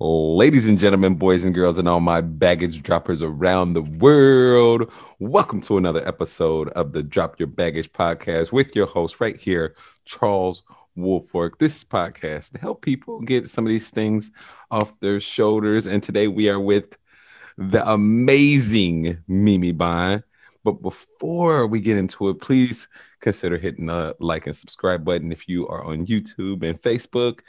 Ladies and gentlemen, boys and girls, and all my baggage droppers around the world, welcome to another episode of the Drop Your Baggage podcast with your host right here, Charles Woolfolk. This podcast to help people get some of these things off their shoulders. And today we are with the amazing Mimi Bond. But before we get into it, please consider hitting the like and subscribe button if you are on YouTube and Facebook.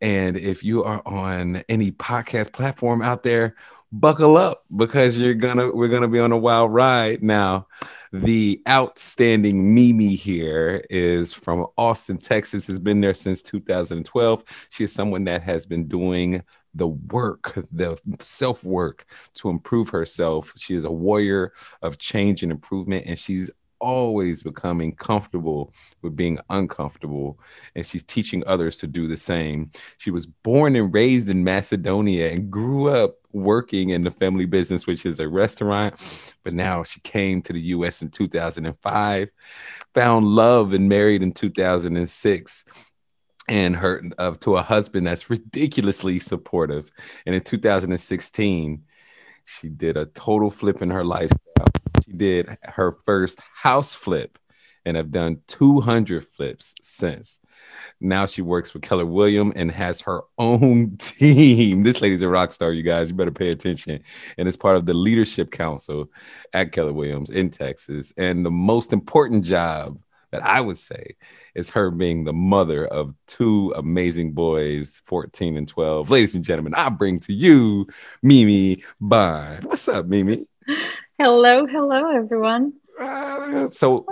And if you are on any podcast platform out there, buckle up because you're gonna we're gonna be on a wild ride. Now, the outstanding Mimi here is from Austin, Texas, has been there since 2012. She is someone that has been doing the work, the self work to improve herself. She is a warrior of change and improvement, and she's always becoming comfortable with being uncomfortable and she's teaching others to do the same. She was born and raised in Macedonia and grew up working in the family business, which is a restaurant. But now she came to the US in 2005, found love and married in 2006 and her to a husband that's ridiculously supportive. And in 2016, she did a total flip in her lifestyle she did her first house flip and have done 200 flips since. Now she works with Keller William and has her own team. This lady's a rock star, you guys. You better pay attention. And it's part of the leadership council at Keller Williams in Texas. And the most important job that I would say is her being the mother of two amazing boys, 14 and 12. Ladies and gentlemen, I bring to you Mimi Bond. What's up, Mimi? Hello, hello, everyone. Uh, so,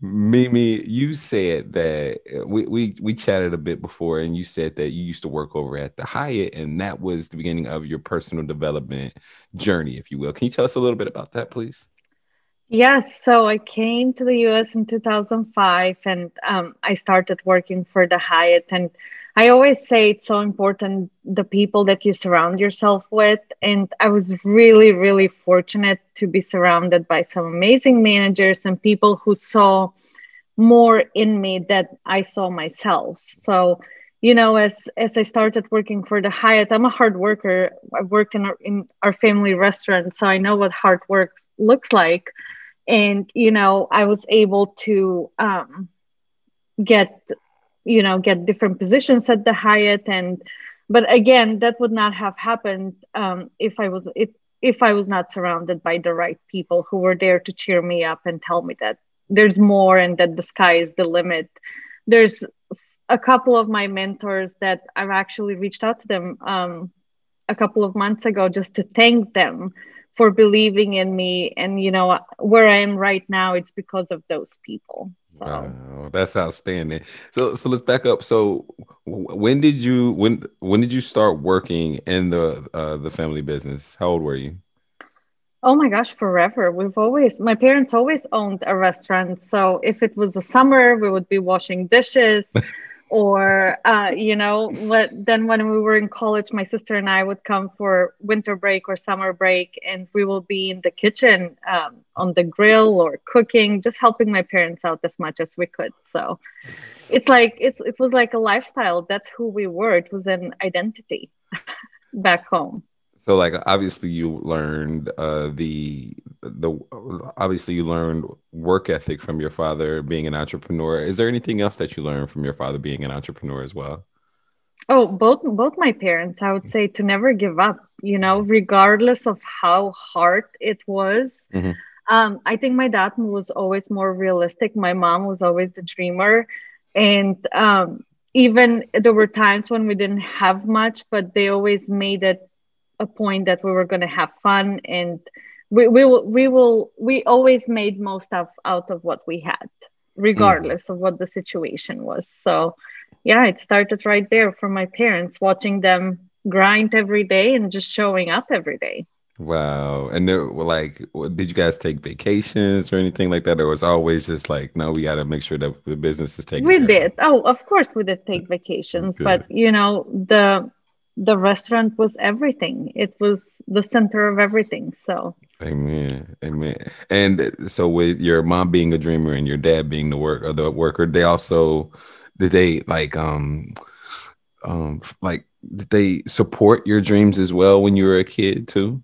Mimi, you said that we, we we chatted a bit before, and you said that you used to work over at the Hyatt, and that was the beginning of your personal development journey, if you will. Can you tell us a little bit about that, please? Yes, so I came to the US in 2005, and um, I started working for the Hyatt, and I always say it's so important the people that you surround yourself with. And I was really, really fortunate to be surrounded by some amazing managers and people who saw more in me that I saw myself. So, you know, as as I started working for the Hyatt, I'm a hard worker. I worked in our, in our family restaurant, so I know what hard work looks like. And you know, I was able to um, get you know get different positions at the Hyatt and but again that would not have happened um, if I was if if I was not surrounded by the right people who were there to cheer me up and tell me that there's more and that the sky is the limit. There's a couple of my mentors that I've actually reached out to them um, a couple of months ago just to thank them for believing in me. And you know where i am right now it's because of those people. So wow, that's outstanding. So so let's back up. So when did you when when did you start working in the uh, the family business? How old were you? Oh my gosh forever. We've always my parents always owned a restaurant. So if it was the summer we would be washing dishes or uh, you know what then when we were in college my sister and i would come for winter break or summer break and we will be in the kitchen um, on the grill or cooking just helping my parents out as much as we could. So it's like it's, it was like a lifestyle. That's who we were. It was an identity back home so like obviously you learned uh, the the obviously you learned work ethic from your father being an entrepreneur. Is there anything else that you learned from your father being an entrepreneur as well? Oh, both both my parents. I would say to never give up. You know, regardless of how hard it was. Mm-hmm. Um, I think my dad was always more realistic. My mom was always the dreamer, and um, even there were times when we didn't have much, but they always made it a point that we were going to have fun and we, we will we will we always made most of out of what we had regardless mm. of what the situation was. So yeah it started right there from my parents watching them grind every day and just showing up every day. Wow. And there like did you guys take vacations or anything like that? Or was always just like no we got to make sure that the business is taken we did. Oh of course we did take vacations Good. but you know the the restaurant was everything. It was the center of everything. So Amen. Amen. And so with your mom being a dreamer and your dad being the work or the worker, they also did they like um um like did they support your dreams as well when you were a kid too?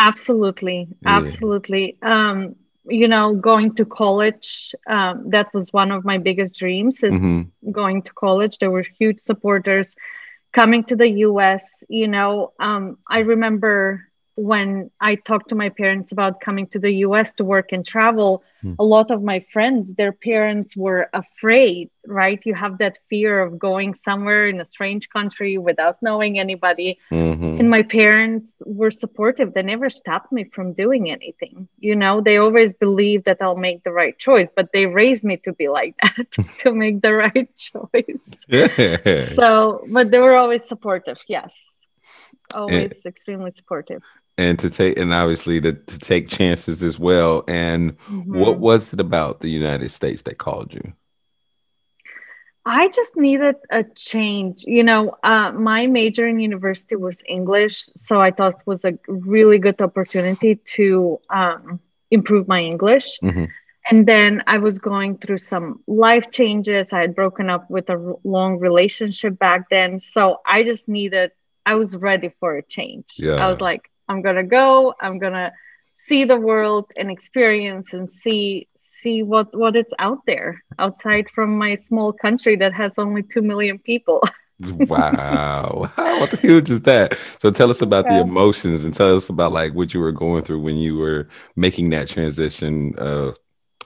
Absolutely, yeah. absolutely. Um, you know, going to college, um, that was one of my biggest dreams. Is mm-hmm. going to college. There were huge supporters coming to the U.S. You know, um, I remember when I talked to my parents about coming to the US to work and travel, mm. a lot of my friends, their parents were afraid, right? You have that fear of going somewhere in a strange country without knowing anybody. Mm-hmm. And my parents were supportive. They never stopped me from doing anything. You know, they always believed that I'll make the right choice, but they raised me to be like that, to make the right choice. Yeah. So, but they were always supportive. Yes always and, extremely supportive and to take and obviously to, to take chances as well and mm-hmm. what was it about the united states that called you i just needed a change you know uh, my major in university was english so i thought it was a really good opportunity to um, improve my english mm-hmm. and then i was going through some life changes i had broken up with a long relationship back then so i just needed i was ready for a change yeah. i was like I'm gonna go. I'm gonna see the world and experience and see see what what it's out there outside from my small country that has only two million people. wow, what the huge is that? So tell us about yeah. the emotions and tell us about like what you were going through when you were making that transition uh,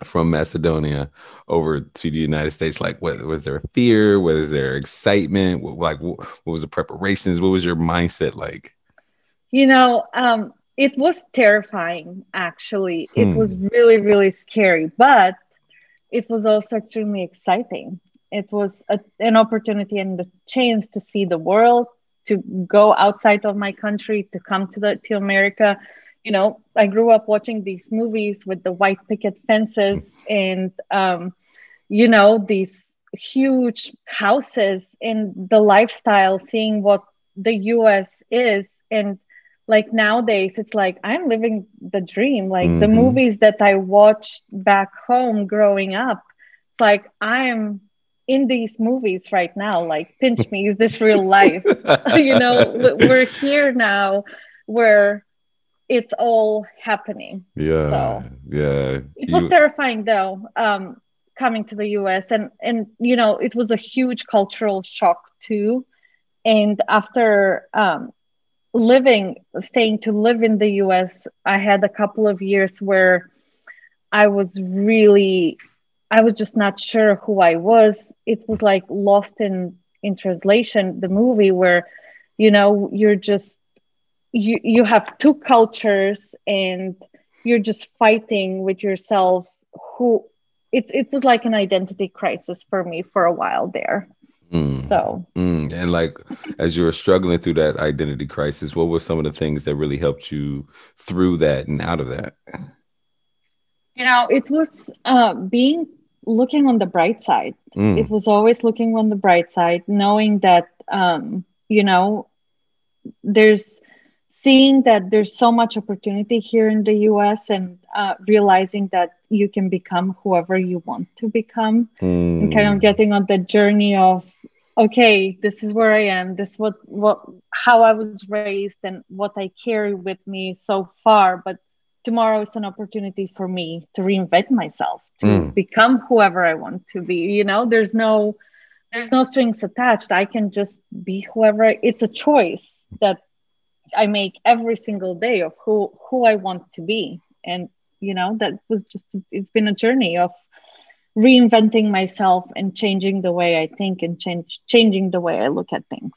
from Macedonia over to the United States. Like, what was there a fear? Was there excitement? What, like, what, what was the preparations? What was your mindset like? You know, um, it was terrifying, actually. Hmm. It was really, really scary, but it was also extremely exciting. It was a, an opportunity and the chance to see the world, to go outside of my country, to come to the to America. You know, I grew up watching these movies with the white picket fences and, um, you know, these huge houses and the lifestyle, seeing what the US is. And like nowadays it's like i'm living the dream. Like mm-hmm. the movies that i watched back home growing up it's like i'm in these movies right now. Like pinch me is this real life? You know we're here now where it's all happening. Yeah so yeah. it was terrifying though um coming to the us and and you know it was a huge cultural shock too. And after um living staying to live in the US I had a couple of years where I was really I was just not sure who I was. It was like lost in in translation the movie where you know you're just you you have two cultures and you're just fighting with yourself who it, it was like an identity crisis for me for a while there Mm. So, mm. and like as you were struggling through that identity crisis, what were some of the things that really helped you through that and out of that? You know, it was uh, being looking on the bright side. Mm. It was always looking on the bright side, knowing that, um, you know, there's seeing that there's so much opportunity here in the US and uh, realizing that you can become whoever you want to become mm. and kind of getting on the journey of okay this is where i am this what what how i was raised and what i carry with me so far but tomorrow is an opportunity for me to reinvent myself to mm. become whoever i want to be you know there's no there's no strings attached i can just be whoever I, it's a choice that I make every single day of who who I want to be. And you know, that was just it's been a journey of reinventing myself and changing the way I think and change changing the way I look at things.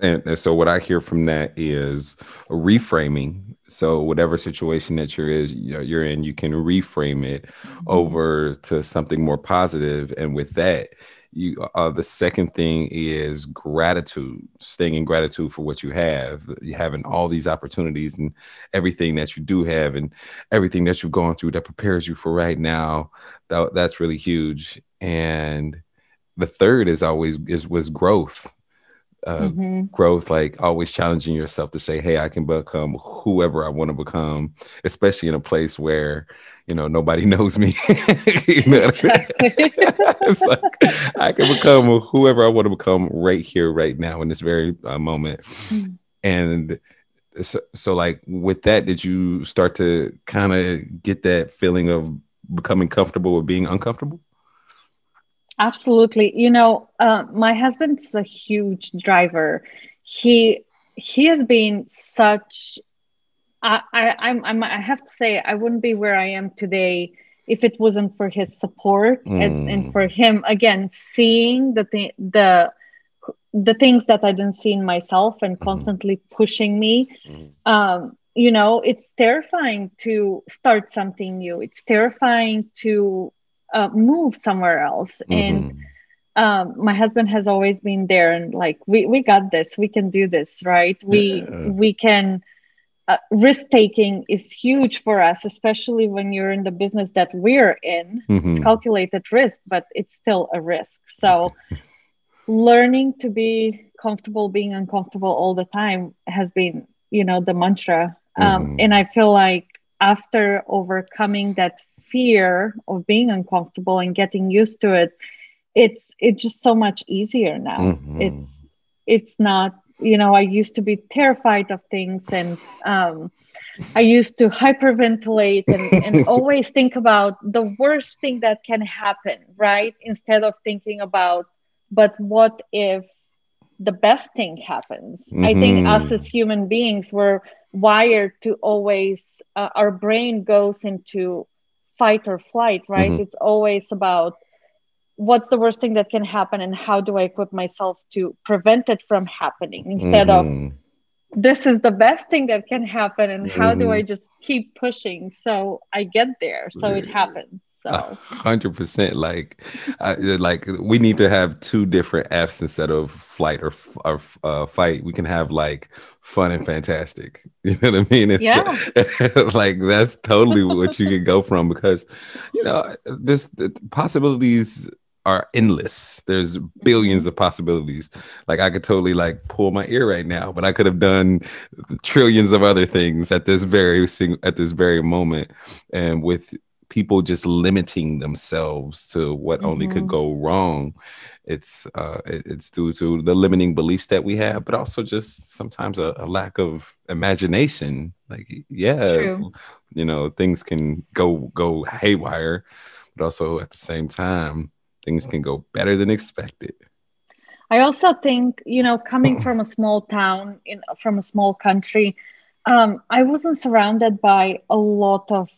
And, and, so what I hear from that is reframing. So whatever situation that you're is you're in, you can reframe it mm-hmm. over to something more positive. And with that, you uh, the second thing is gratitude staying in gratitude for what you have you having all these opportunities and everything that you do have and everything that you've gone through that prepares you for right now. That, that's really huge. And the third is always is was growth uh, mm-hmm. growth, like always challenging yourself to say, "Hey, I can become whoever I want to become," especially in a place where you know nobody knows me. you know. I mean? it's like I can become whoever I want to become right here, right now, in this very uh, moment. Mm-hmm. And so, so, like with that, did you start to kind of get that feeling of becoming comfortable with being uncomfortable? Absolutely. You know, uh, my husband's a huge driver. He he has been such. I, I I'm, I'm I have to say I wouldn't be where I am today if it wasn't for his support mm. and, and for him again seeing the thing the the things that I didn't see in myself and mm-hmm. constantly mm-hmm. pushing me. Mm-hmm. Um, you know, it's terrifying to start something new. It's terrifying to uh, move somewhere else. Mm-hmm. And um, my husband has always been there and like, we, we got this, we can do this, right? We, yeah. we can, uh, risk taking is huge for us, especially when you're in the business that we're in. Mm-hmm. It's calculated risk, but it's still a risk. So, learning to be comfortable being uncomfortable all the time has been, you know, the mantra. Um, mm-hmm. And I feel like after overcoming that fear of being uncomfortable and getting used to it it's it's just so much easier now mm-hmm. it's it's not you know i used to be terrified of things and um, i used to hyperventilate and, and always think about the worst thing that can happen right instead of thinking about but what if the best thing happens mm-hmm. i think us as human beings we're wired to always uh, our brain goes into fight or flight, right? Mm-hmm. It's always about what's the worst thing that can happen and how do I equip myself to prevent it from happening instead mm-hmm. of this is the best thing that can happen and how mm-hmm. do I mm-hmm. just keep pushing so I get there so it happens. Hundred percent. Like, uh, like we need to have two different Fs instead of flight or, or uh, fight. We can have like fun and fantastic. You know what I mean? It's yeah. like that's totally what you can go from because you know there's the possibilities are endless. There's billions of possibilities. Like I could totally like pull my ear right now, but I could have done trillions of other things at this very sing- at this very moment. And with people just limiting themselves to what mm-hmm. only could mm-hmm. go wrong it's uh it's due to the limiting beliefs that we have but also just sometimes a, a lack of imagination like yeah True. you know things can go go haywire but also at the same time things can go better than expected i also think you know coming from a small town in from a small country um, i wasn't surrounded by a lot of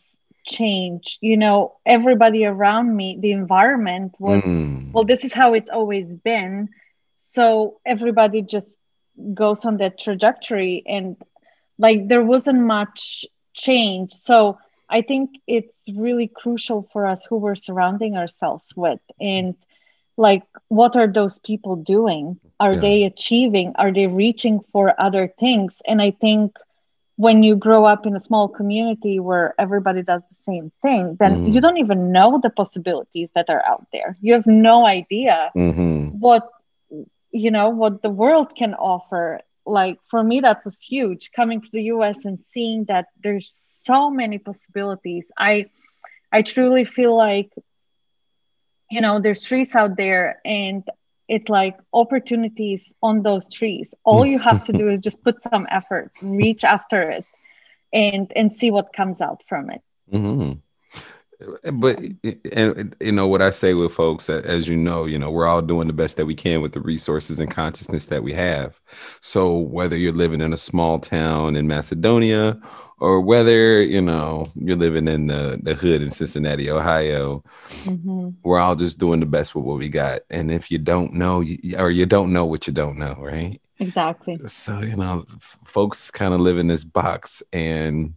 change. You know everybody around me the environment was mm. well this is how it's always been. So everybody just goes on that trajectory and like there wasn't much change. So i think it's really crucial for us who we're surrounding ourselves with and like what are those people doing? Are yeah. they achieving? Are they reaching for other things? And i think when you grow up in a small community where everybody does the same thing, then mm-hmm. you don't even know the possibilities that are out there. You have no idea mm-hmm. what you know what the world can offer. Like for me, that was huge coming to the US and seeing that there's so many possibilities. I I truly feel like you know there's trees out there and it's like opportunities on those trees. All you have to do is just put some effort reach after it and and see what comes out from it. Mm-hmm Eh, but eh, eh, and you know what i say with folks as you know you know we're all doing the best that we can with the resources and consciousness that we have. So whether you're living in a small town in macedonia or whether you know you're living in the, the hood in cincinnati ohio mm-hmm. we're all just doing the best with what we got. And if you don't know or you don't know what you don't know right? Exactly. So you know folks kind of live in this box and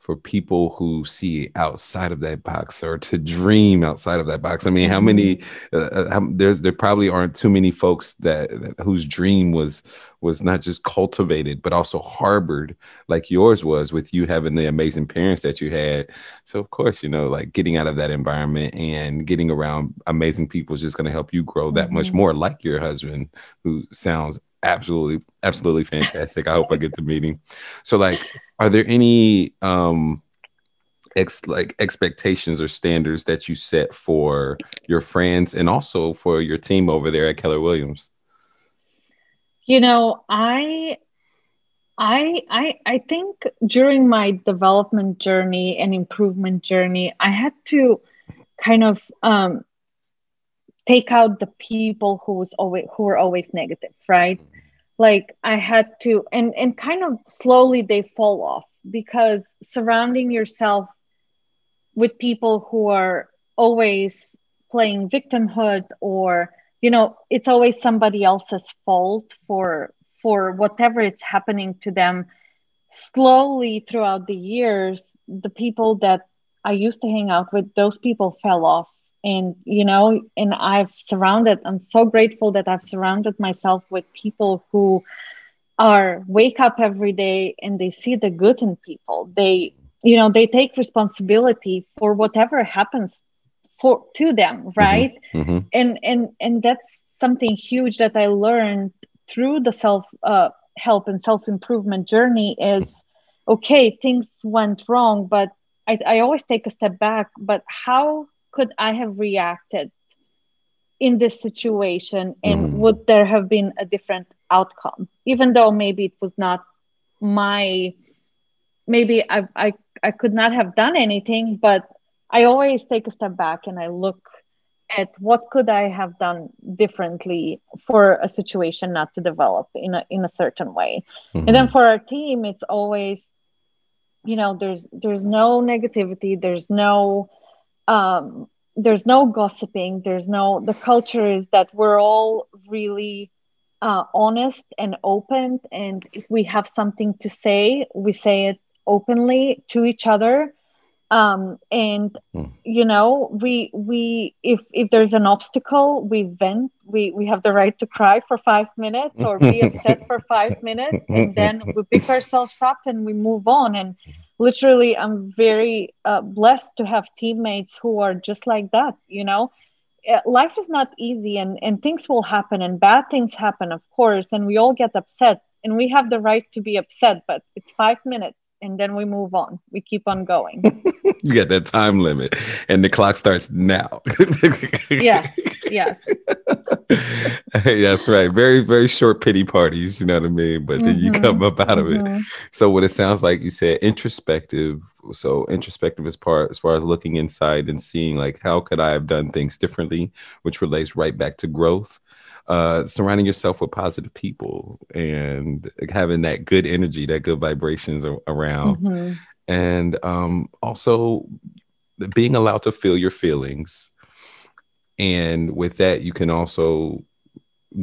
for people who see outside of that box or to dream outside of that box. I mean, how many? Mm-hmm. Uh, uh, how, there, there probably aren't too many folks that, that, whose dream was was not just cultivated but also harbored like yours was with you having the amazing parents that you had. So of course, you know, like getting out of that environment and getting around amazing people is just going to help you grow that mm-hmm. much more. Like your husband, who sounds absolutely, absolutely fantastic. I hope I get the meeting. So, like, are there any um ex like expectations or standards that you set for your friends and also for your team over there at Keller Williams? You know, I I I I think during my development journey and improvement journey, I had to kind of um, take out the people who was always who were always negative, right? Like I had to, and and kind of slowly they fall off because surrounding yourself with people who are always playing victimhood or you know it's always somebody else's fault for for whatever it's happening to them slowly throughout the years the people that i used to hang out with those people fell off and you know and i've surrounded i'm so grateful that i've surrounded myself with people who are wake up every day and they see the good in people they you know they take responsibility for whatever happens for to them mm-hmm. right mm-hmm. and and and that's something huge that i learned through the self uh, help and self improvement journey is okay things went wrong but I, I always take a step back but how could i have reacted in this situation and mm. would there have been a different outcome even though maybe it was not my maybe I, I I could not have done anything, but I always take a step back and I look at what could I have done differently for a situation not to develop in a in a certain way. Mm-hmm. And then for our team, it's always, you know, there's there's no negativity, there's no um there's no gossiping, there's no the culture is that we're all really uh, honest and open and if we have something to say we say it openly to each other. Um, and mm. you know we we if if there's an obstacle we vent. We we have the right to cry for five minutes or be upset for five minutes and then we pick ourselves up and we move on. And literally i'm very uh, blessed to have teammates who are just like that you know? Uh, life is not easy and and things will happen and bad things happen of course and we all get upset and we have the right to be upset but it's five minutes and then we move on. We keep on going. you got that time limit, and the clock starts now. yes, yes. That's right. Very, very short pity parties. You know what I mean? But then mm-hmm. you come up out of mm-hmm. it. So what it sounds like you said introspective. So introspective as part as far as looking inside and seeing like how could I have done things differently, which relates right back to growth uh, surrounding yourself with positive people and having that good energy, that good vibrations around, mm-hmm. and um, also being allowed to feel your feelings. And with that, you can also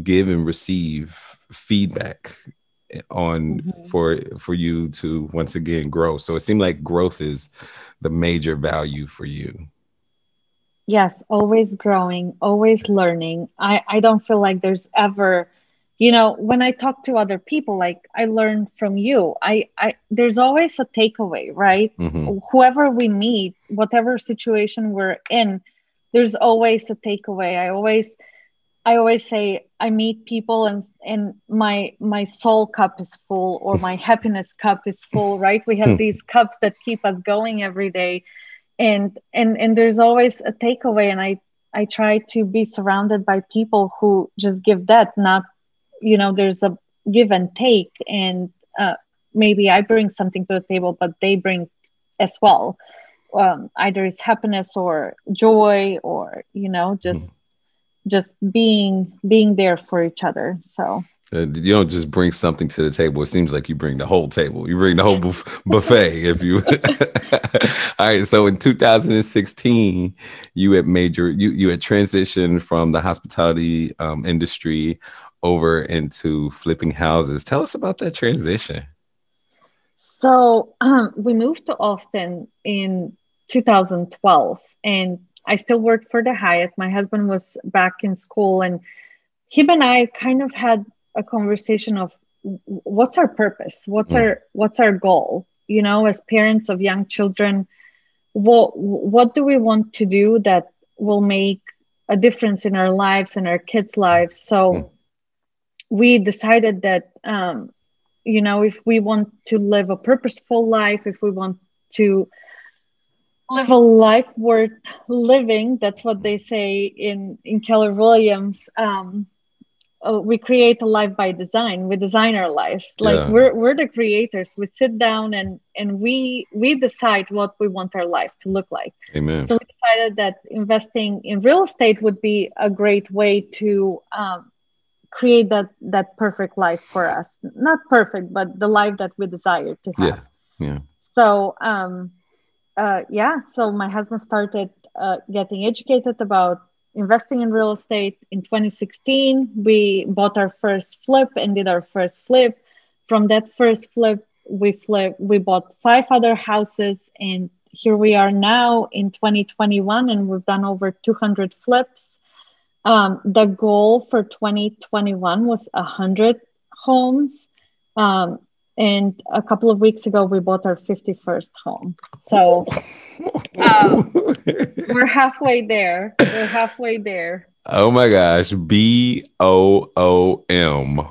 give and receive feedback on mm-hmm. for for you to once again grow. So it seemed like growth is the major value for you yes always growing always learning. I i don't feel like there's ever you know when i talk to other people like i learn from you. I i there's always a takeaway right? Mm-hmm. whoever we meet whatever situation we're in there's always a takeaway. I always i always say i meet people and and my my soul cup is full or my happiness cup is full right? We have these cups that keep us going every day and and and there's always a takeaway and i i try to be surrounded by people who just give that not you know there's a give and take and uh, maybe i bring something to the table but they bring as well um, either it's happiness or joy or you know just mm. just being being there for each other so uh, you don't just bring something to the table. It seems like you bring the whole table. You bring the whole buff- buffet. If you, all right. So in 2016, you had major you you had transitioned from the hospitality um, industry over into flipping houses. Tell us about that transition. So um, we moved to Austin in 2012, and I still worked for the Hyatt. My husband was back in school, and him and I kind of had a conversation of what's our purpose? What's our what's our goal? You know as parents of young children what what do we want to do that will make a difference in our lives and our kids lives? So we decided that um, you know if we want to live a purposeful life if we want to live a life worth living that's what they say in in keller williams um, uh, we create a life by design. We design our lives. Like yeah. we're, we're the creators. We sit down and and we we decide what we want our life to look like. Amen. So we decided that investing in real estate would be a great way to um, create that that perfect life for us. Not perfect but the life that we desire to have. Yeah. Yeah. So um uh yeah. So my husband started uh, getting educated about investing in real estate in 2016 we bought our first flip and did our first flip. From that first flip we flip we bought five other houses and here we are now in 2021 and we've done over 200 flips. Um, the goal for 2021 was 100 homes. Um, and a couple of weeks ago we bought our 51st home. So um, we're halfway there. We're halfway there. Oh my gosh. B-o-o-m.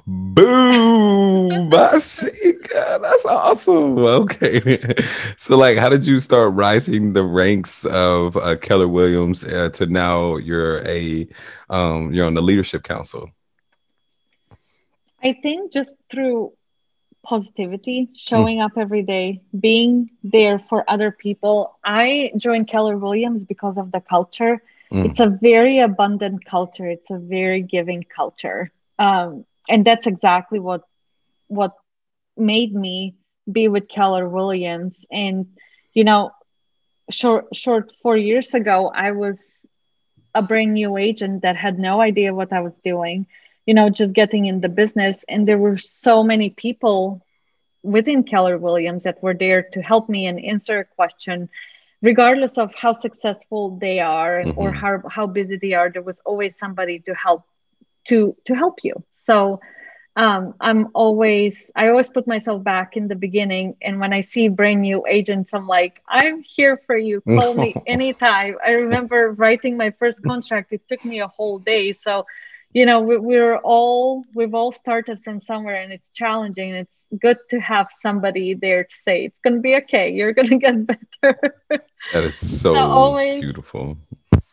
Boom Basika. that's awesome. Okay. So like how did you start rising the ranks of uh, keller williams uh, to now you're a um, you're on the leadership council? I think just through positivity, showing mm. up every day, being there for other people. I joined Keller Williams because of the culture. Mm. It's a very abundant culture. It's a very giving culture, um, and that's exactly what what made me be with Keller Williams. And you know, short short four years ago, I was a brand new agent that had no idea what I was doing you know just getting in the business. And there were so many people within keller williams that were there to help me and answer a question regardless of how successful they are mm-hmm. or how, how busy they are. There was always somebody to help to to help you. So um, i'm always i always put myself back in the beginning. And when i see brand new agents i'm like i'm here for you. Call me anytime. I remember writing my first contract. It took me a whole day. So you know we, we're all we've all started from somewhere and it's challenging. And it's good to have somebody there to say it's going to be okay. You're going to get better. That is so, so always, beautiful.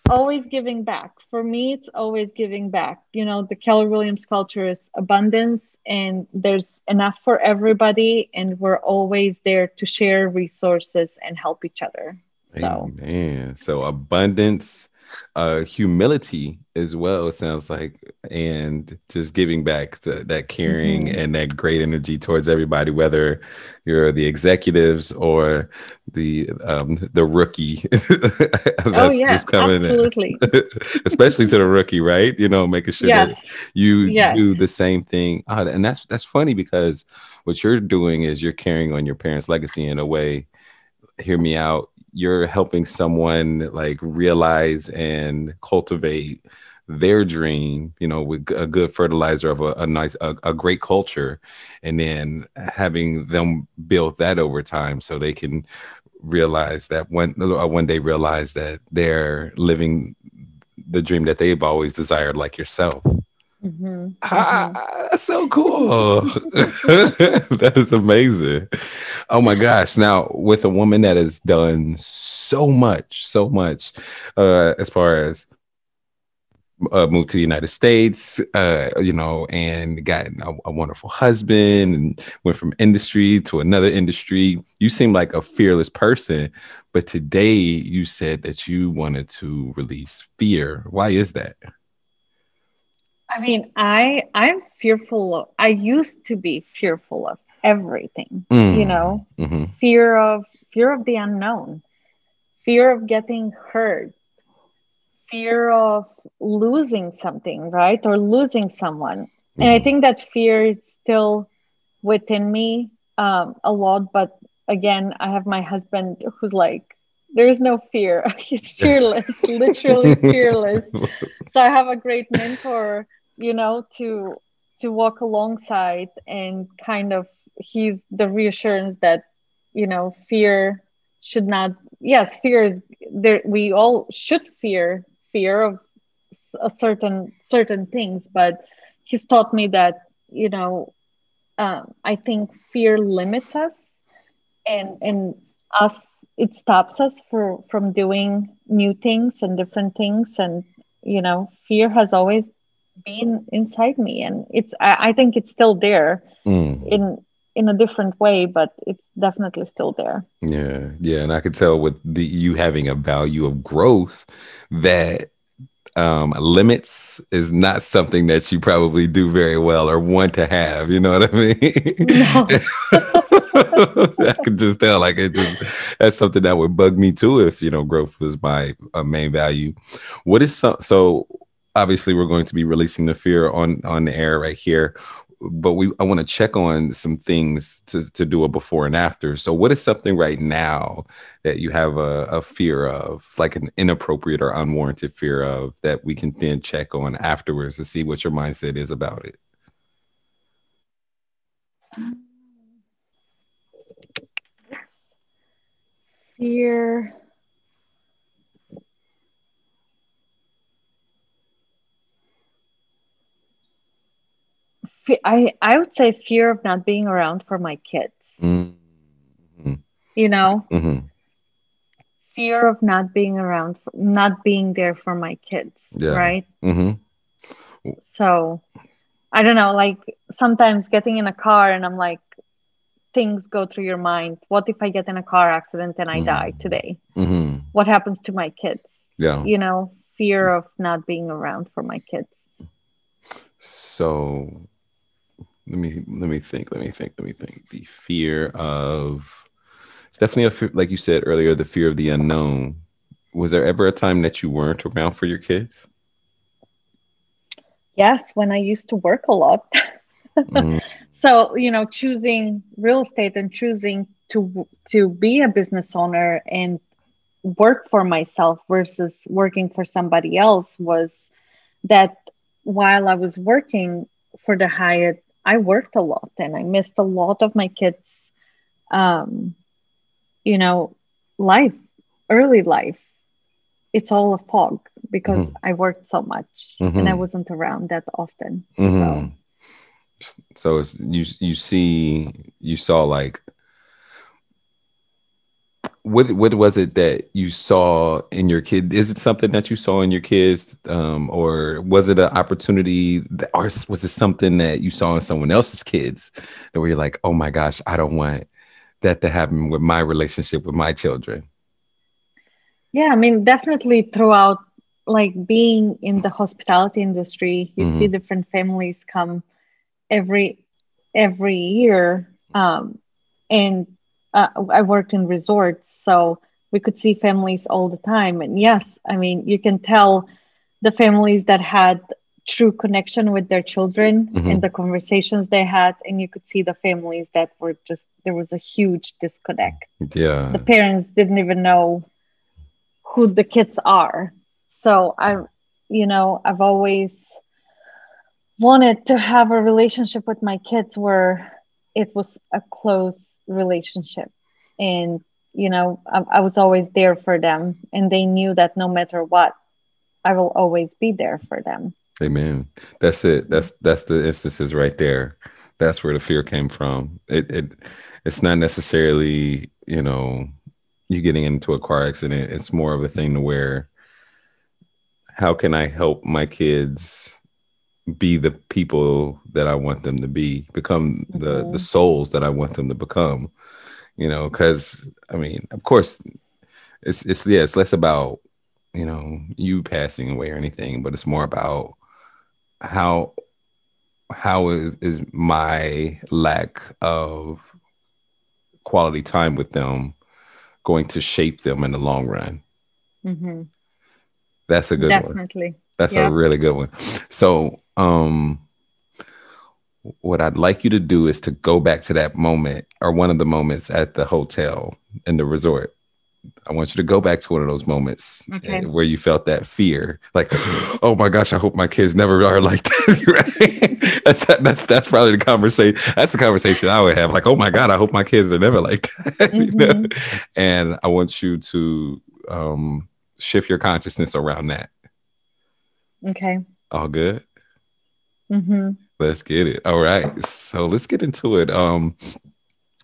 always giving back. For me it's always giving back. You know the keller williams culture is abundance and there's enough for everybody and we're always there to share resources and help each other. So man so abundance uh, humility as well sounds like and just giving back to, that caring mm-hmm. and that great energy towards everybody whether you're the executives or the um the rookie that's oh, yeah, just coming absolutely. especially to the rookie right you know making sure yes. that you yes. do the same thing uh, and that's that's funny because what you're doing is you're carrying on your parents legacy in a way hear me out you're helping someone like realize and cultivate their dream you know with a good fertilizer of a, a nice a, a, great culture and then having them build that over time so they can realize that one uh, one day realize that they're living the dream that they've always desired like yourself Mm-hmm. Ah, that's so cool. that is amazing. Oh my gosh. Now, with a woman that has done so much, so much uh, as far as uh, moved to the United States, uh, you know, and got a, a, wonderful husband and went from industry to another industry. You seem like a fearless person, but today you said that you wanted to release fear. Why is that? I mean, I I'm fearful of. I used to be fearful of everything. Mm. You know, mm-hmm. fear of fear of the unknown, fear of getting hurt, fear of losing something, right, or losing someone. Mm. And I mm-hmm. think that fear is still within me um, a lot. But again, I have my husband who's like, there's no fear. He's fearless, literally fearless. So I have a great mentor you know to to walk alongside and kind of he's the reassurance that you know fear should not yes fear is there we all should fear fear of a certain certain things but he's taught me that you know, um, I think fear limits us, and and us it stops us for from doing new things and different things, and you know, fear has always been inside me, and it's I, I think it's still there Mm. in in a different way, but it's definitely still there. Yeah, yeah, and I could tell with the you having a value of growth that um limits is not something that you probably do very well or want to have you know what i mean No. i could just tell like it just that's something that would bug me too if you know growth was my uh, main value what is so so obviously we're going to be releasing the fear on on the air right here but we i want to check on some things to to do a before and after so what is something right now that you have a, a fear of like an inappropriate or unwarranted fear of that we can then check on afterwards to see what your mindset is about it Fear. I I would say fear of not being around for my kids. mm-hmm. You know, Mm-hmm. fear of not being around, for, not being there for my kids. Yeah. Right. Mm-hmm. So I don't know, like sometimes getting in a car and I'm like, things go through your mind. What if I get in a car accident and I Mhm. die today? Mm-hmm. What happens to my kids? yeah You know, fear of not being around for my kids. So let me let me think. Let me think. Let me think. The fear of it's definitely a fear, like you said earlier. The fear of the unknown. Was there ever a time that you weren't around for your kids? Yes, when I used to work a lot. Mm, so, you know, choosing real estate and choosing to to be a business owner and work for myself versus working for somebody else was that while I was working for the Hyatt, I worked a lot and I missed a lot of my kids um you know, life, early life. It's all a fog because Mhm. I worked so much and I Mhm. wasn't around that often. mhm. So it's you. You see, you saw like what? What was it that you saw in your kid? Is it something that you saw in your kids, um, or was it an opportunity, that, or was it something that you saw in someone else's kids that where you're like, oh my gosh, I don't want that to happen with my relationship with my children? Yeah, I mean, definitely throughout like being in the hospitality industry, you see different families come every every year. Um, and uh, I worked in resorts, so we could see families all the time. And yes, I mean, you can tell the families that had true connection with their children Mhm. and the conversations they had, and you could see the families that were just there was a huge disconnect Yeah, the parents didn't even know who the kids are. So I, you know, I've always wanted to have a relationship with my kids where it was a close relationship. And, you know, I, I was always there for them. And they knew that no matter what, I will always be there for them. Amen. That's it. That's that's the instances right there. That's where the fear came from. It it it's not necessarily, you know, you getting into a car accident. It's more of a thing to where how can I help my kids be the people that I want them to be, become the the Mhm. souls that I want them to become. You know, because I mean, of course, it's it's yeah, it's less about you know you passing away or anything, but it's more about how how is, my lack of quality time with them going to shape them in the long run. Mhm. That's a good one. Definitely. That's Yeah. a really good one. So, um, what I'd like you to do is to go back to that moment or one of the moments at the hotel in the resort. I want you to go back to one of those moments Okay. uh, where you felt that fear, like, oh my gosh, I hope my kids never are like that. That's that's that's probably the conversation. That's the conversation I would have. Like, oh my god, I hope my kids are never like that. you know? Mhm. And I want you to um, shift your consciousness around that. Okay. All good. hmm Let's get it. All right. So let's get into it. Um,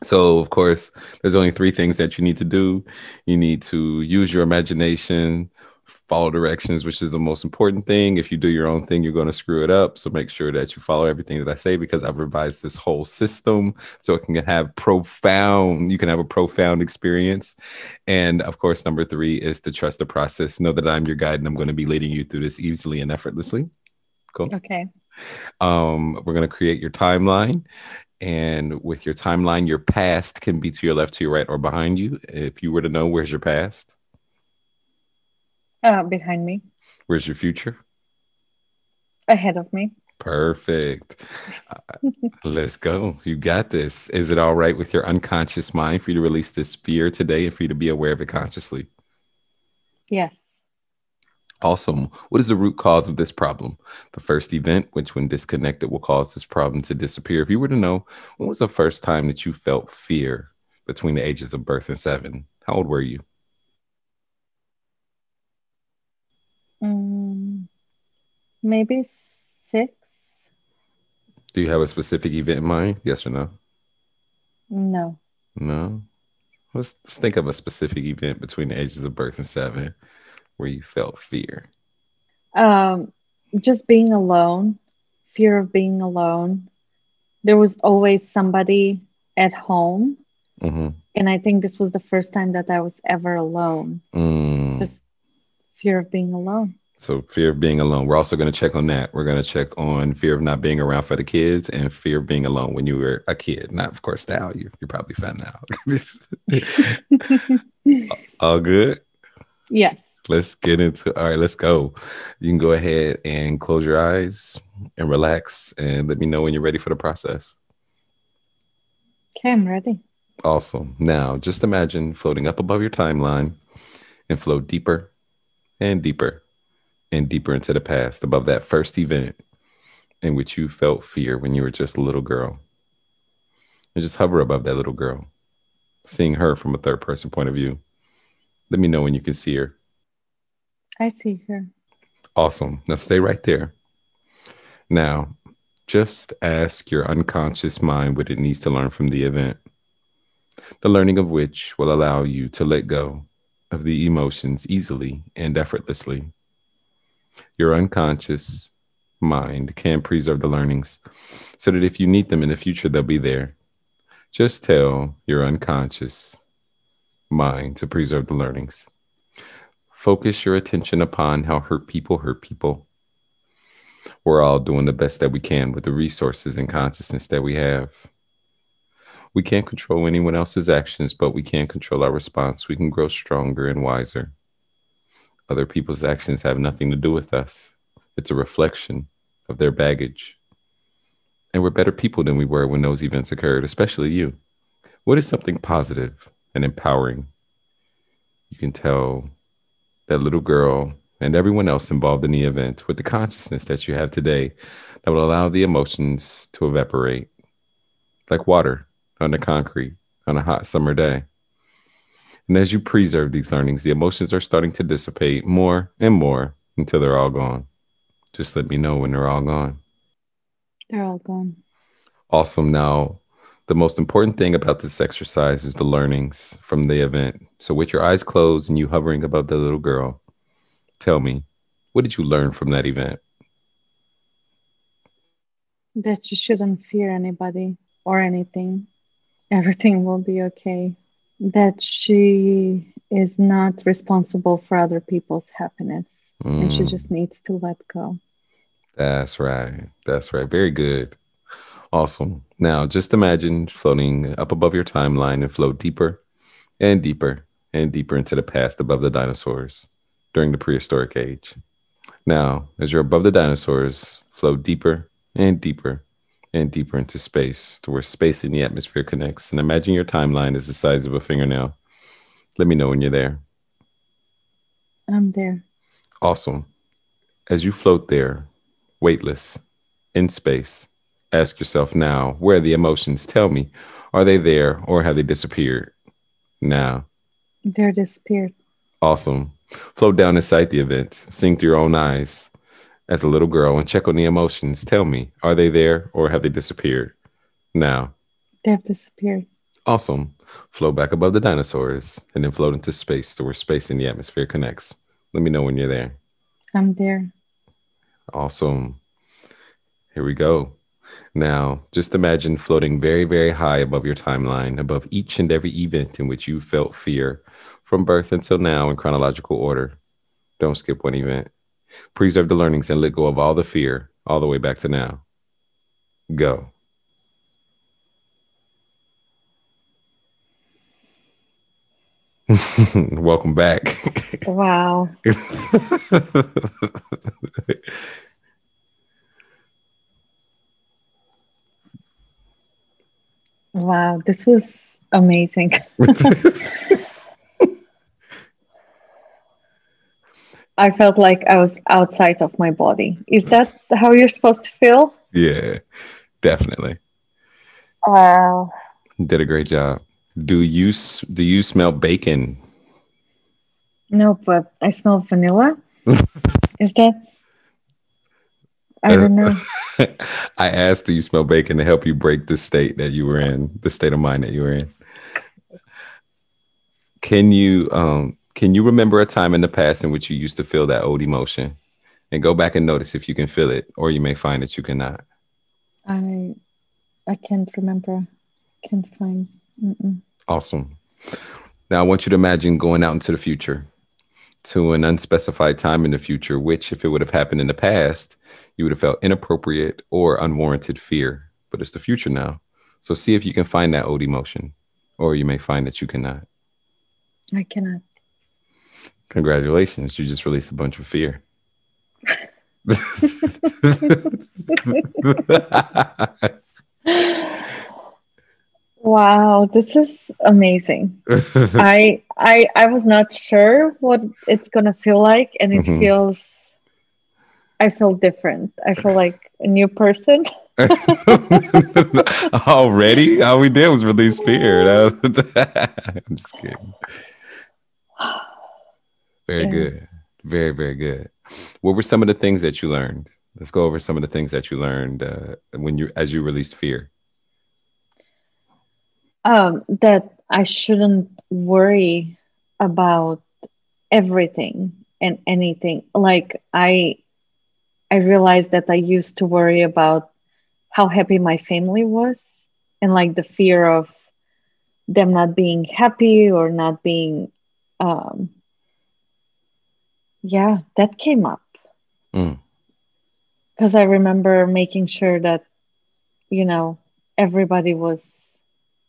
so of course, there's only three things that you need to do. You need to use your imagination, follow directions, which is the most important thing. If you do your own thing, you're going to screw it up. So make sure that you follow everything that I say because I've revised this whole system so it can have profound, you can have a profound experience. And of course, number three is to trust the process. Know that I'm your guide and I'm going to be leading you through this easily and effortlessly. Cool. Okay. Um, we're going to create your timeline. And with your timeline, your past can be to your left, to your right, or behind you. If you were to know, where's your past? Uh, behind me. Where's your future? Ahead of me. Perfect. Uh, let's go. You got this. Is it all right with your unconscious mind for you to release this fear today and for you to be aware of it consciously? Yes. Awesome. What is the root cause of this problem? The first event, which when disconnected will cause this problem to disappear. If you were to know, when was the first time that you felt fear between the ages of birth and seven? How old were you? Um, maybe six. Do you have a specific event in mind? Yes or no? No. No. Let's, let's think of a specific event between the ages of birth and seven where you felt fear? Um, just being alone, fear of being alone. There was always somebody at home. Mm-hmm. And I think this was the first time that I was ever alone. Mm. Just fear of being alone. So fear of being alone. We're also going to check on that. We're going to check on fear of not being around for the kids and fear of being alone when you were a kid. Not, of course, now you, you're probably fine now. All good? Yes let's get into all right let's go. You can go ahead and close your eyes and relax and let me know when you're ready for the process. Okay i'm ready. Awesome. Now just imagine floating up above your timeline and flow deeper and deeper and deeper into the past above that first event in which you felt fear when you were just a little girl. And just hover above that little girl seeing her from a third person point of view. Let me know when you can see her I see her. Awesome. Now stay right there. Now, just ask your unconscious mind what it needs to learn from the event, the learning of which will allow you to let go of the emotions easily and effortlessly. Your unconscious mind can preserve the learnings so that if you need them in the future, they'll be there. Just tell your unconscious mind to preserve the learnings. Focus your attention upon how hurt people hurt people. We're all doing the best that we can with the resources and consciousness that we have. We can't control anyone else's actions, but we can control our response. We can grow stronger and wiser. Other people's actions have nothing to do with us, it's a reflection of their baggage. And we're better people than we were when those events occurred, especially you. What is something positive and empowering? You can tell that little girl and everyone else involved in the event with the consciousness that you have today that will allow the emotions to evaporate like water on the concrete on a hot summer day. And as you preserve these learnings, the emotions are starting to dissipate more and more until they're all gone. Just let me know when they're all gone. They're all gone. Awesome. Now, the most important thing about this exercise is the learnings from the event. So, with your eyes closed and you hovering above the little girl, tell me, what did you learn from that event? That you shouldn't fear anybody or anything. Everything will be okay. That she is not responsible for other people's happiness mm. and she mm. just needs to let go. That's right. That's right. Very good. Awesome. Now, just imagine floating up above your timeline and float deeper and deeper and deeper into the past above the dinosaurs during the prehistoric age. Now, as you're above the dinosaurs, float deeper and deeper and deeper into space to where space and the atmosphere connects. And imagine your timeline is the size of a fingernail. Let me know when you're there. I'm there. Awesome. As you float there, weightless, in space, Ask yourself now where are the emotions? Tell me, are they there or have they disappeared now? They're disappeared. Awesome. Float down inside the event, seeing through your own eyes as a little girl and check on the emotions. Tell me, are they there or have they disappeared now? They have disappeared. Awesome. Float back above the dinosaurs and then float into space to where space and the atmosphere connects. Let me know when you're there. I'm there. Awesome. Here we go. Now, just imagine floating very, very high above your timeline, above each and every event in which you felt fear from birth until now in chronological order. Don't skip one event. Preserve the learnings and let go of all the fear all the way back to now. Go. Welcome back. Wow. wow, this was amazing. I felt like I was outside of my body. Is that how you're supposed to feel? Yeah, definitely. Wow. Did a great job. Do you do you smell bacon? No, but I smell vanilla. Is that? I Uh, don't know. I asked, do you smell bacon to help you break the state that you were in, the state of mind that you were in? Can you um can you remember a time in the past in which you used to feel that old emotion? And go back and notice if you can feel it, or you may find that you cannot. I I can't remember. Can't find. Mm-mm. Awesome. Now I want you to imagine going out into the future to an unspecified time in the future, which, if it would have happened in the past, you would have felt inappropriate or unwarranted fear. But it's the future now. So see if you can find that old emotion, or you may find that you cannot. I cannot. Congratulations, you just released a bunch of fear. Wow, this is amazing. I I I was not sure what it's gonna feel like, and it Mhm. feels. I feel different. I feel like a new person. Already, all we did was release fear. I'm just kidding. Very Yeah. good. Very, very good. What were some of the things that you learned? Let's go over some of the things that you learned uh, when you, as you released fear. Um, that I shouldn't worry about everything and anything. Like I, I realized that I used to worry about how happy my family was, and like the fear of them not being happy or not being, um, yeah, that came up Mm. because I remember making sure that, you know, everybody was,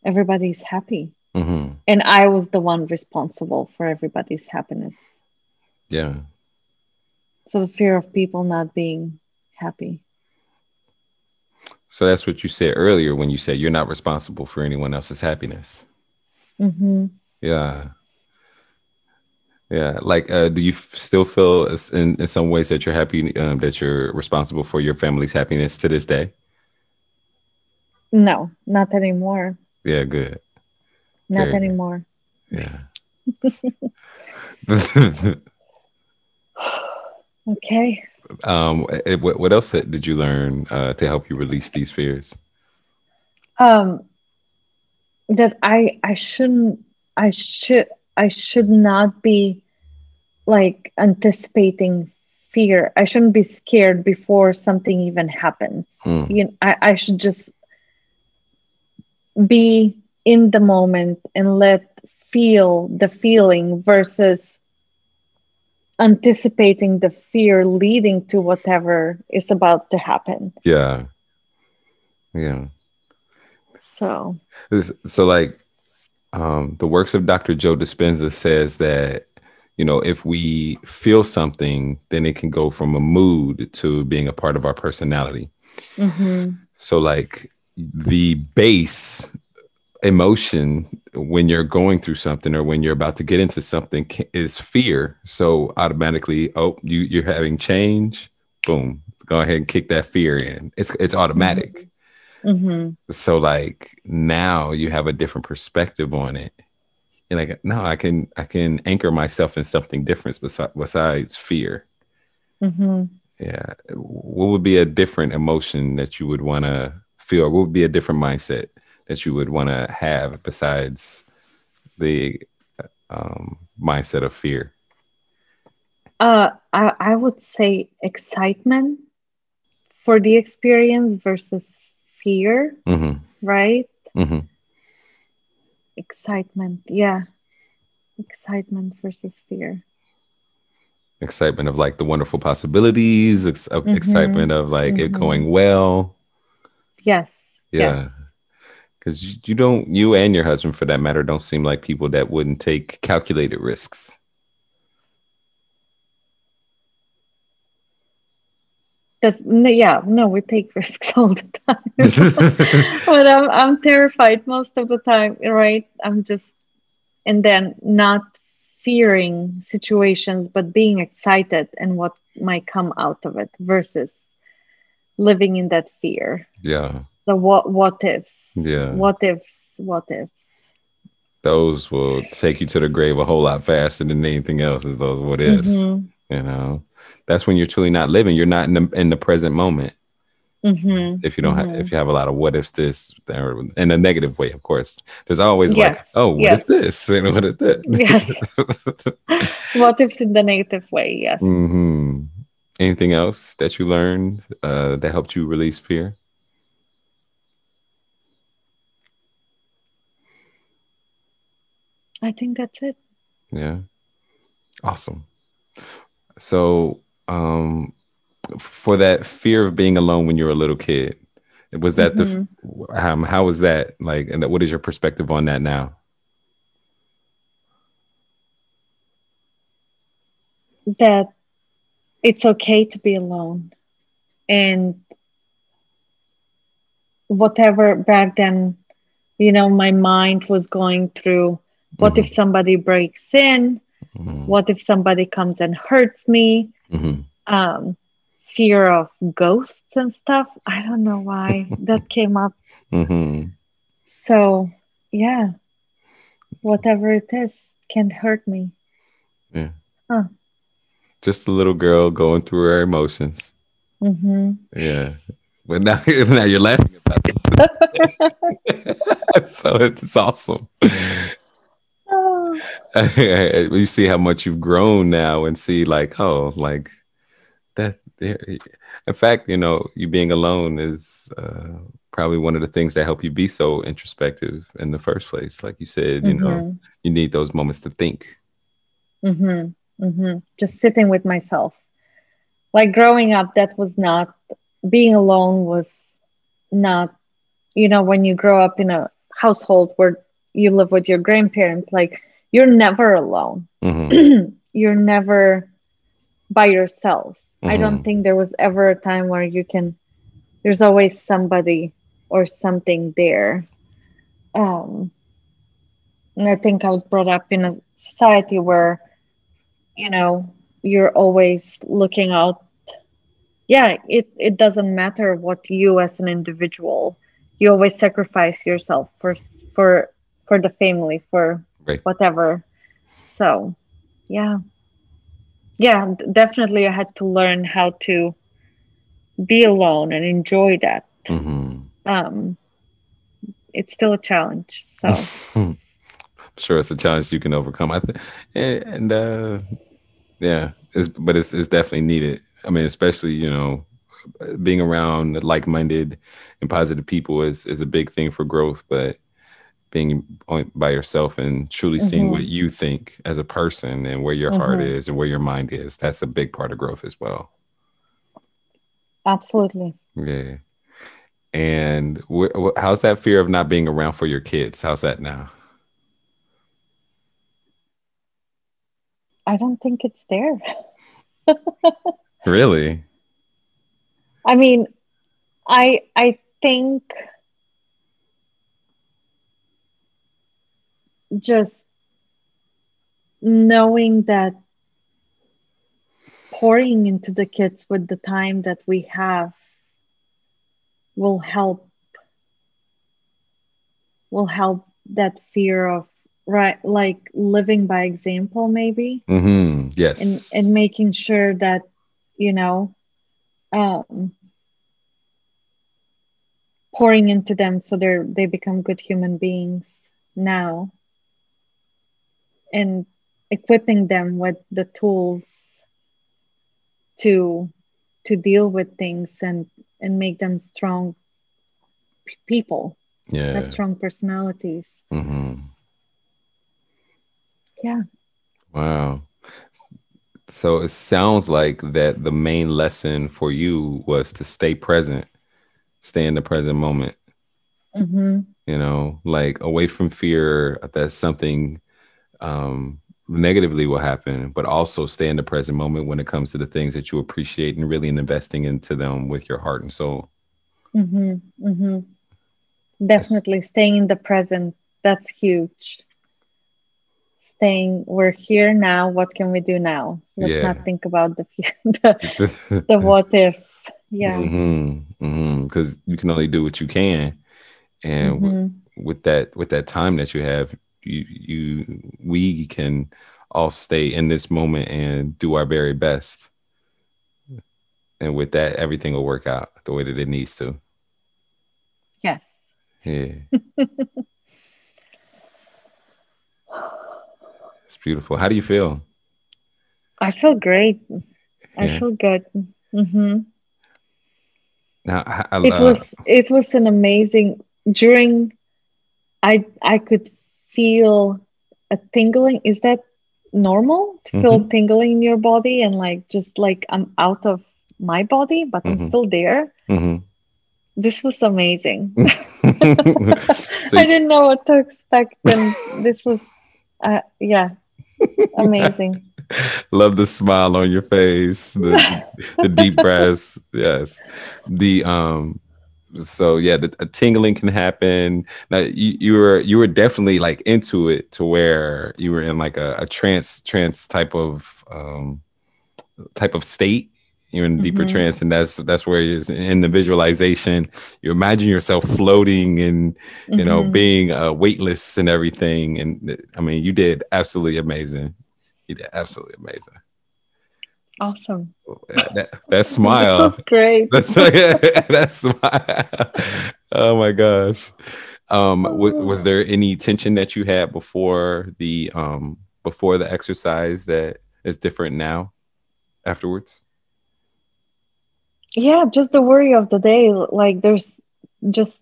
everybody's happy hmm and I was the one responsible for everybody's happiness. Yeah. So the fear of people not being happy. So that's what you said earlier when you said you're not responsible for anyone else's happiness. hmm Yeah. Yeah. Like, uh, do you f- still feel in, in some ways that you're happy um, that you're responsible for your family's happiness to this day? No, not anymore. Yeah. Good. Not good. anymore. Yeah. Okay. um, eh, what, what else did you learn uh, to help you release these fears? Um that I I shouldn't I should I should not be like anticipating fear. I shouldn't be scared before something even happens. Mm, you know, I, I should just be in the moment and let feel the feeling versus anticipating the fear leading to whatever is about to happen. yeah. Yeah. So So, like, um, the works of Dr. Joe Dispenza says that, you know, if we feel something, then it can go from a mood to being a part of our personality. mhm, So, like, the base emotion when you're going through something or when you're about to get into something is fear. So, automatically, oh, you you're having change. Boom, go ahead and kick that fear in. It's it's automatic. mhm, So, like now, you have a different perspective on it. You're like, no, I can I can anchor myself in something different besides, besides fear. mhm. Yeah. What would be a different emotion that you would want to feel? What would be a different mindset that you would want to have besides the um, mindset of fear? Uh, I, I would say excitement for the experience versus fear, Mm-hmm. right? Mm-hmm. Excitement, yeah. Excitement versus fear. Excitement of like the wonderful possibilities, ex- of Mhm. excitement of like it Mhm. going well. Yes. Yeah. Because you, you don't, you and your husband for that matter, don't seem like people that wouldn't take calculated risks. That no, yeah, no, we take risks all the time. but I'm I'm terrified most of the time, right? I'm just and then not fearing situations, but being excited and what might come out of it versus living in that fear. yeah. The what what ifs, Yeah. what ifs, what ifs. Those will take you to the grave a whole lot faster than anything else is those what ifs. Mhm, You know, that's when you're truly not living. You're not in the, in the present moment. mhm. if you don't have Mhm. if you have a lot of what ifs this or in a negative way of course there's always like oh what yes. if this and what if that Yes. what ifs in the negative way? Yes. hmm anything else that you learned uh, that helped you release fear I think that's it. yeah awesome so um for that fear of being alone when you were a little kid was that Mhm. the um, how was that like and what is your perspective on that now that it's okay to be alone. And whatever back then you know my mind was going through what if somebody breaks in? Mhm. what if somebody comes and hurts me? Mhm. um fear of ghosts and stuff. I don't know why that came up. Mhm. so yeah. Whatever it is can't hurt me just a little girl going through her emotions hmm Yeah. But now, now you're laughing about it. so it's awesome. oh, you see how much you've grown now and see like, oh, like that. there- In fact, you know, you being alone is uh, probably one of the things that help you be so introspective in the first place. Like you said, you know, mhm. you need those moments to think. hmm hmm Just sitting with myself. Like growing up, that was not being alone was not, you know, when you grow up in a household where you live with your grandparents, like you're never alone. Mhm. you're never by yourself. I don't Mhm. think there was ever a time where you can, there's always somebody or something there. Um, and I think I was brought up in a society where, you know, you're always looking out. Yeah, it, it doesn't matter what you as an individual, you always sacrifice yourself for for for the family, for Right. whatever. So, yeah. Yeah, definitely I had to learn how to be alone and enjoy that. Mhm. Um it's still a challenge. So, sure it's a challenge you can overcome. I think, and, uh, yeah, it's but it's it's definitely needed. I mean, especially you know, being around like-minded and positive people is is a big thing for growth. But being on, by yourself and truly seeing Mhm. what you think as a person and where your heart Mhm. is and where your mind is, that's a big part of growth as well. absolutely. Yeah. And wh- wh- how's that fear of not being around for your kids? How's that now? I don't think it's there. Really? I mean, I I think just knowing that pouring into the kids with the time that we have will help will help that fear of right like living by example maybe Mm-hmm. Yes. and and making sure that you know um, pouring into them so they're they become good human beings now and equipping them with the tools to to deal with things and and make them strong p- people Yeah. have strong personalities hmm yeah. Wow. So it sounds like that the main lesson for you was to stay present, stay in the present moment, hmm you know, like away from fear that something um, negatively will happen, but also stay in the present moment when it comes to the things that you appreciate and really investing into them with your heart and soul. hmm hmm definitely staying in the present. That's huge staying we're here now what can we do now let's Yeah. not think about the the, the what if yeah Mm-hmm. Because you can only do what you can, and w- Mhm. with that with that time that you have, you you we can all stay in this moment and do our very best. And with that, everything will work out the way that it needs to. yes Yeah. beautiful. How do you feel? i feel great. I feel good. Hmm Now, I, I, it was it was an amazing during i i could feel a tingling. Is that normal to feel tingling in your body and like just like i'm out of my body but i'm Mhm. still there? Mhm. this was amazing. So i didn't know what to expect and this was uh, yeah amazing. Love the smile on your face the, the deep breaths. Yes. The um so yeah the, a tingling can happen. Now you, you were you were definitely like into it to where you were in like a, a trance trance type of um type of state you're in deeper Mhm. trance and that's that's where it's in the visualization. You imagine yourself floating and you know Mhm. being uh, weightless and everything and i mean you did absolutely amazing. You did absolutely amazing. Awesome. That, that smile. Was great. That's that smile. Oh my gosh. Um w- was there any tension that you had before the um before the exercise that is different now afterwards yeah just the worry of the day like there's just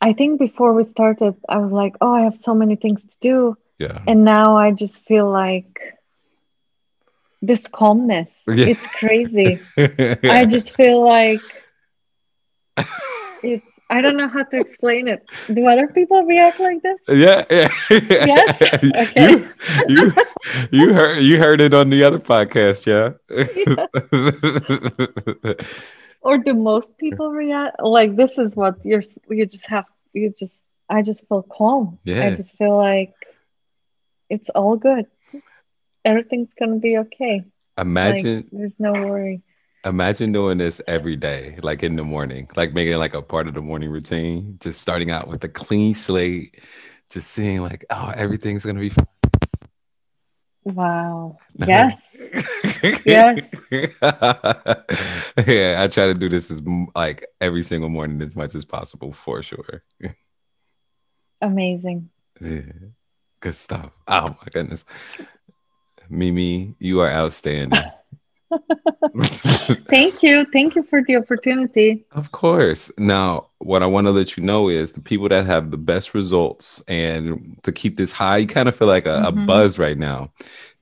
i think before we started i was like oh i have so many things to do. Yeah. And now i just feel like this calmness Yeah. it's crazy. I just feel like it's i don't know how to explain it do other people react like this Yeah, yeah. Yes? Okay. You, you, you heard you heard it on the other podcast, yeah. or do most people react like this is what you're you just have you just i just feel calm Yeah. i just feel like it's all good everything's gonna be okay imagine like there's no worry imagine doing this every day, like in the morning, like making it like a part of the morning routine. Just starting out with a clean slate, just seeing like, oh, everything's gonna be fine. wow yes Yes. yeah, I try to do this as like every single morning as much as possible for sure. amazing Yeah. Good stuff. Oh my goodness. Mimi, you are outstanding. thank you thank you for the opportunity of course. Now, what I want to let you know is the people that have the best results and to keep this high, you kind of feel like a, a Mhm. buzz right now.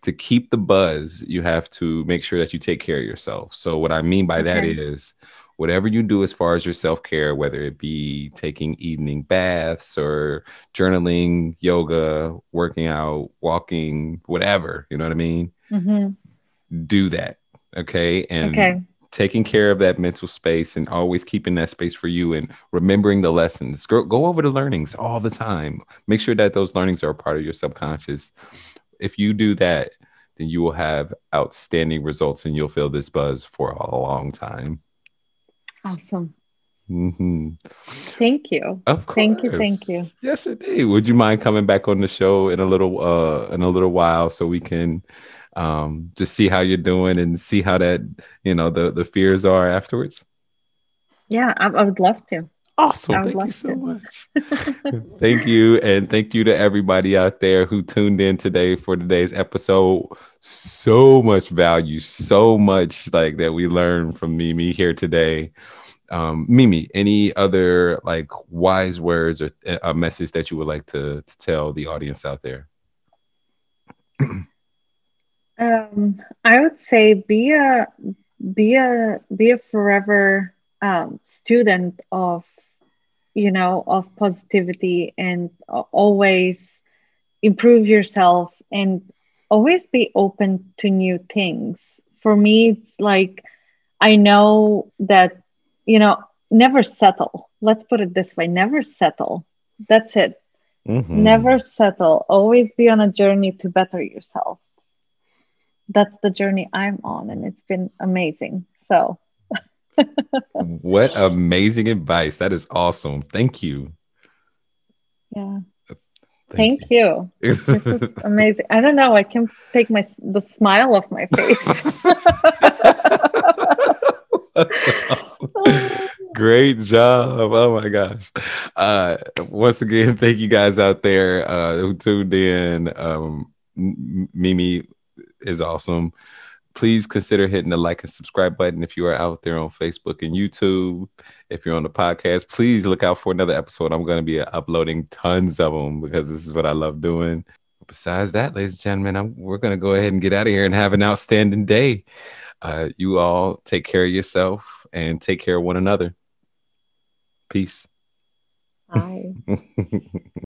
To keep the buzz, you have to make sure that you take care of yourself. So, what I mean by that Okay. is whatever you do as far as your self care, whether it be taking evening baths or journaling, yoga, working out, walking, whatever, you know what I mean? Mhm. Do that. Okay. And okay taking care of that mental space and always keeping that space for you and remembering the lessons. Go, go over the learnings all the time. Make sure that those learnings are a part of your subconscious. If you do that, then you will have outstanding results and you'll feel this buzz for a long time. awesome Mm-hmm. Thank you. Of course. Thank you. Thank you. Yes, indeed. Would you mind coming back on the show in a little uh in a little while so we can um just see how you're doing and see how that you know the the fears are afterwards? Yeah, I, I would love to. Awesome. Thank you so to. much. thank you. And thank you to everybody out there who tuned in today for today's episode. So much value, so much like that we learned from Mimi here today um, Mimi, any other like wise words or uh, a message that you would like to, to tell the audience out there? um, I would say be a be a be a forever um, student of you know of positivity and always improve yourself and always be open to new things. For me, it's like I know that you know, never settle. Let's put it this way never settle. That's it. Mm-hmm. Never settle. Always be on a journey to better yourself. That's the journey I'm on, and it's been amazing. So, what amazing advice! That is awesome. Thank you. Yeah. Thank, Thank you. you. this is amazing. I don't know. I can take my the smile off my face. awesome. Great job. Oh my gosh. Uh, once again, thank you guys out there uh, who tuned in. Um, Mimi is awesome. Please consider hitting the like and subscribe button if you are out there on Facebook and YouTube. If you're on the podcast, please look out for another episode. I'm going to be uploading tons of them because this is what I love doing. Besides that, ladies and gentlemen, I'm, we're going to go ahead and get out of here and have an outstanding day. Uh, you all take care of yourself and take care of one another. Peace. Bye.